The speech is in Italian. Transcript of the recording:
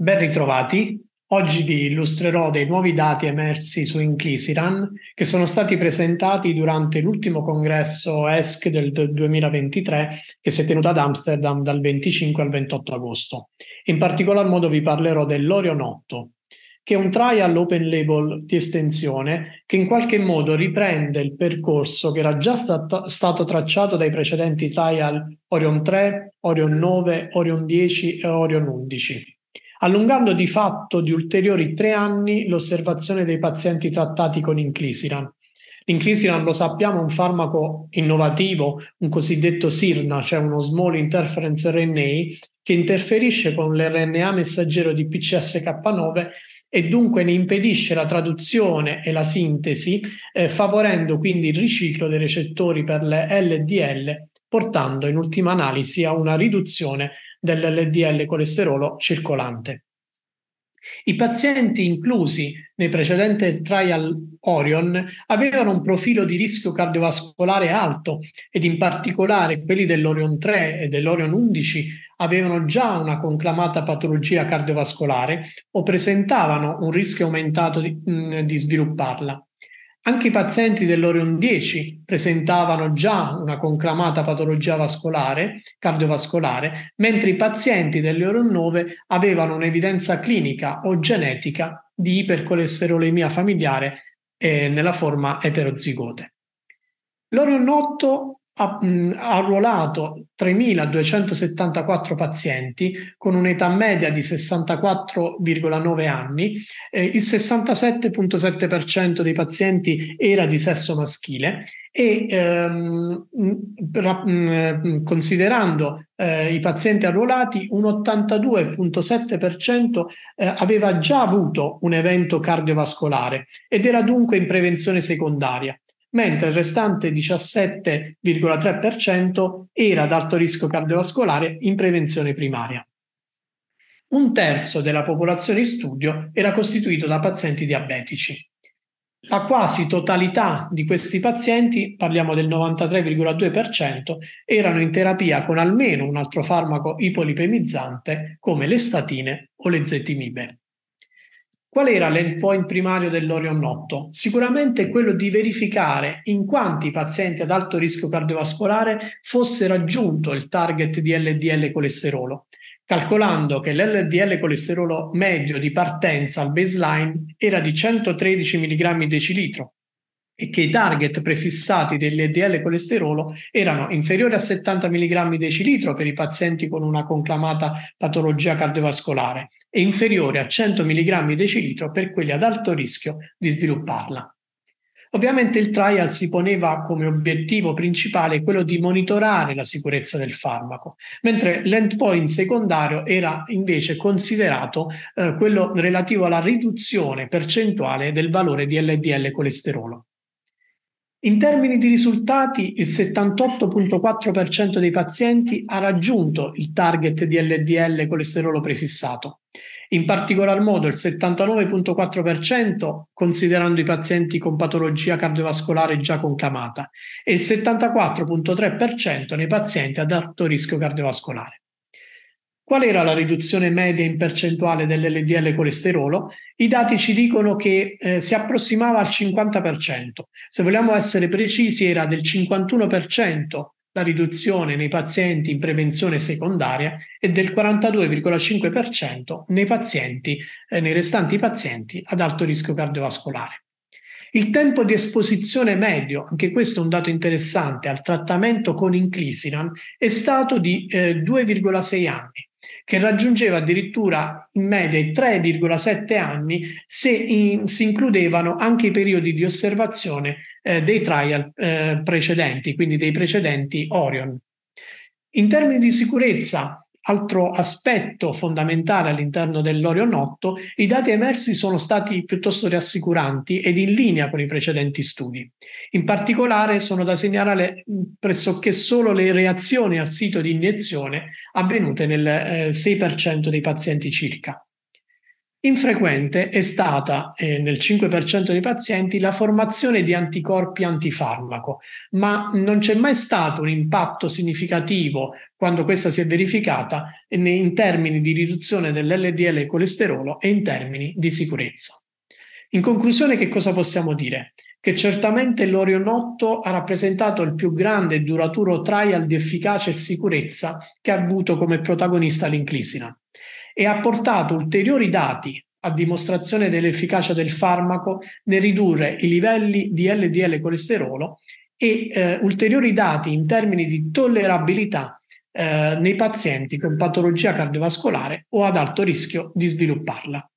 Ben ritrovati. Oggi vi illustrerò dei nuovi dati emersi su Inclisiran che sono stati presentati durante l'ultimo congresso ESC del 2023 che si è tenuto ad Amsterdam dal 25 al 28 agosto. In particolar modo vi parlerò dell'Orion 8, che è un trial open label di estensione che in qualche modo riprende il percorso che era già stato, stato tracciato dai precedenti trial Orion 3, Orion 9, Orion 10 e Orion 11 allungando di fatto di ulteriori tre anni l'osservazione dei pazienti trattati con inclisiran. L'inclisiran, lo sappiamo, è un farmaco innovativo, un cosiddetto SIRNA, cioè uno Small Interference RNA, che interferisce con l'RNA messaggero di PCSK9 e dunque ne impedisce la traduzione e la sintesi, eh, favorendo quindi il riciclo dei recettori per le LDL, portando in ultima analisi a una riduzione dell'LDL colesterolo circolante. I pazienti inclusi nei precedenti trial Orion avevano un profilo di rischio cardiovascolare alto ed in particolare quelli dell'Orion 3 e dell'Orion 11 avevano già una conclamata patologia cardiovascolare o presentavano un rischio aumentato di, di svilupparla. Anche i pazienti dell'Orion 10 presentavano già una conclamata patologia vascolare, cardiovascolare, mentre i pazienti dell'Orion 9 avevano un'evidenza clinica o genetica di ipercolesterolemia familiare eh, nella forma eterozigote. L'Orion 8 ha, arruolato 3.274 pazienti con un'età media di 64,9 anni, eh, il 67,7% dei pazienti era di sesso maschile e ehm, considerando eh, i pazienti arruolati un 82,7% eh, aveva già avuto un evento cardiovascolare ed era dunque in prevenzione secondaria mentre il restante 17,3% era ad alto rischio cardiovascolare in prevenzione primaria. Un terzo della popolazione in studio era costituito da pazienti diabetici. La quasi totalità di questi pazienti, parliamo del 93,2%, erano in terapia con almeno un altro farmaco ipolipemizzante come le statine o le zetimibe. Qual era l'endpoint primario dell'Orion 8? Sicuramente quello di verificare in quanti pazienti ad alto rischio cardiovascolare fosse raggiunto il target di LDL colesterolo, calcolando che l'LDL colesterolo medio di partenza al baseline era di 113 mg decilitro e che i target prefissati dell'LDL colesterolo erano inferiori a 70 mg decilitro per i pazienti con una conclamata patologia cardiovascolare e inferiore a 100 mg decilitro per quelli ad alto rischio di svilupparla. Ovviamente il trial si poneva come obiettivo principale quello di monitorare la sicurezza del farmaco, mentre l'endpoint secondario era invece considerato eh, quello relativo alla riduzione percentuale del valore di LDL colesterolo. In termini di risultati, il 78,4% dei pazienti ha raggiunto il target di LDL colesterolo prefissato. In particolar modo il 79,4% considerando i pazienti con patologia cardiovascolare già conclamata e il 74,3% nei pazienti ad alto rischio cardiovascolare. Qual era la riduzione media in percentuale dell'LDL colesterolo? I dati ci dicono che eh, si approssimava al 50%. Se vogliamo essere precisi, era del 51% la riduzione nei pazienti in prevenzione secondaria e del 42,5% nei pazienti, eh, nei restanti pazienti ad alto rischio cardiovascolare. Il tempo di esposizione medio, anche questo è un dato interessante, al trattamento con inclisiran è stato di eh, 2,6 anni che raggiungeva addirittura in media i 3,7 anni se in, si includevano anche i periodi di osservazione eh, dei trial eh, precedenti, quindi dei precedenti Orion. In termini di sicurezza, Altro aspetto fondamentale all'interno dell'Orion 8, i dati emersi sono stati piuttosto rassicuranti ed in linea con i precedenti studi. In particolare sono da segnalare pressoché solo le reazioni al sito di iniezione avvenute nel eh, 6% dei pazienti circa. Infrequente è stata eh, nel 5% dei pazienti la formazione di anticorpi antifarmaco, ma non c'è mai stato un impatto significativo quando questa si è verificata in termini di riduzione dell'LDL e colesterolo e in termini di sicurezza. In conclusione, che cosa possiamo dire? Che certamente l'Orion 8 ha rappresentato il più grande e duraturo trial di efficacia e sicurezza che ha avuto come protagonista l'inclisina e ha portato ulteriori dati a dimostrazione dell'efficacia del farmaco nel ridurre i livelli di LDL colesterolo e eh, ulteriori dati in termini di tollerabilità eh, nei pazienti con patologia cardiovascolare o ad alto rischio di svilupparla.